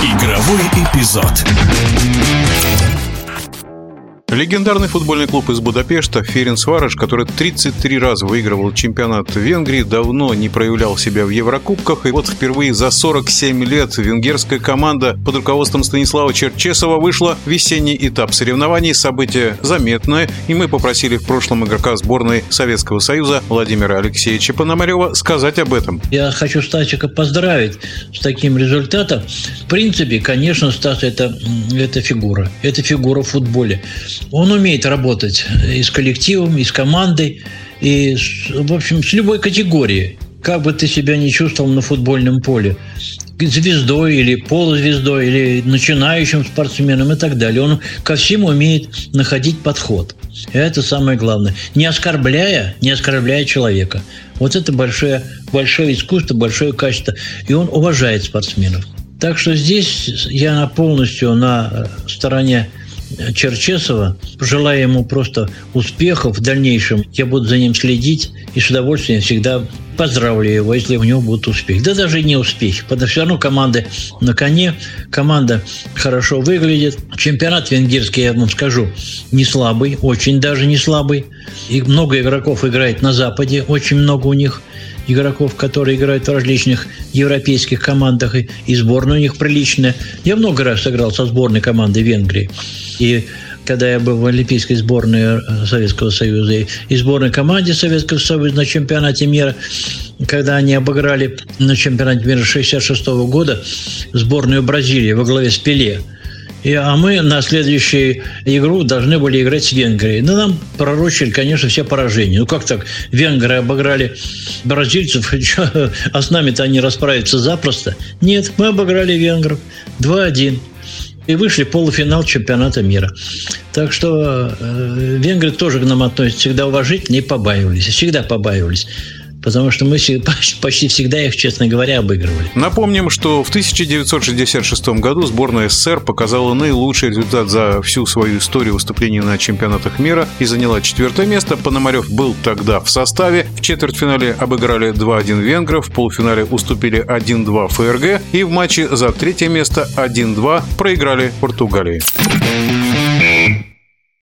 Игровой эпизод. Легендарный футбольный клуб из Будапешта Ференцварыш, который 33 раза выигрывал чемпионат Венгрии, давно не проявлял себя в Еврокубках. И вот впервые за 47 лет венгерская команда под руководством Станислава Черчесова вышла в весенний этап соревнований. Событие заметное, и мы попросили в прошлом игрока сборной Советского Союза Владимира Алексеевича Пономарева сказать об этом. Я хочу Стасика поздравить с таким результатом. В принципе, конечно, Стас это, это фигура. Это фигура в футболе. Он умеет работать и с коллективом, и с командой, и, в общем, с любой категорией. Как бы ты себя не чувствовал на футбольном поле, звездой или полузвездой, или начинающим спортсменом и так далее. Он ко всему умеет находить подход. И это самое главное. Не оскорбляя, не оскорбляя человека. Вот это большое, большое искусство, большое качество. И он уважает спортсменов. Так что здесь я полностью на стороне Черчесова. Желаю ему просто успехов в дальнейшем. Я буду за ним следить и с удовольствием всегда поздравлю его, если у него будут успехи. Да даже не успехи, потому что все равно команда на коне, команда хорошо выглядит. Чемпионат венгерский, я вам скажу, не слабый, очень даже не слабый. И много игроков играет на Западе, очень много у них игроков, которые играют в различных европейских командах, и, и сборная у них приличная. Я много раз сыграл со сборной командой Венгрии. И когда я был в Олимпийской сборной э, Советского Союза и сборной команде Советского Союза на чемпионате мира, когда они обыграли на чемпионате мира 1966 года сборную Бразилии во главе с Пеле – и, а мы на следующую игру должны были играть с Венгрией. Ну, нам пророчили, конечно, все поражения. Ну, как так? Венгры обыграли бразильцев, а с нами-то они расправятся запросто. Нет, мы обыграли венгров 2-1 и вышли в полуфинал чемпионата мира. Так что э, венгры тоже к нам относятся всегда уважительно и побаивались. Всегда побаивались потому что мы почти всегда их, честно говоря, обыгрывали. Напомним, что в 1966 году сборная СССР показала наилучший результат за всю свою историю выступлений на чемпионатах мира и заняла четвертое место. Пономарев был тогда в составе. В четвертьфинале обыграли 2-1 венгров, в полуфинале уступили 1-2 ФРГ и в матче за третье место 1-2 проиграли Португалии.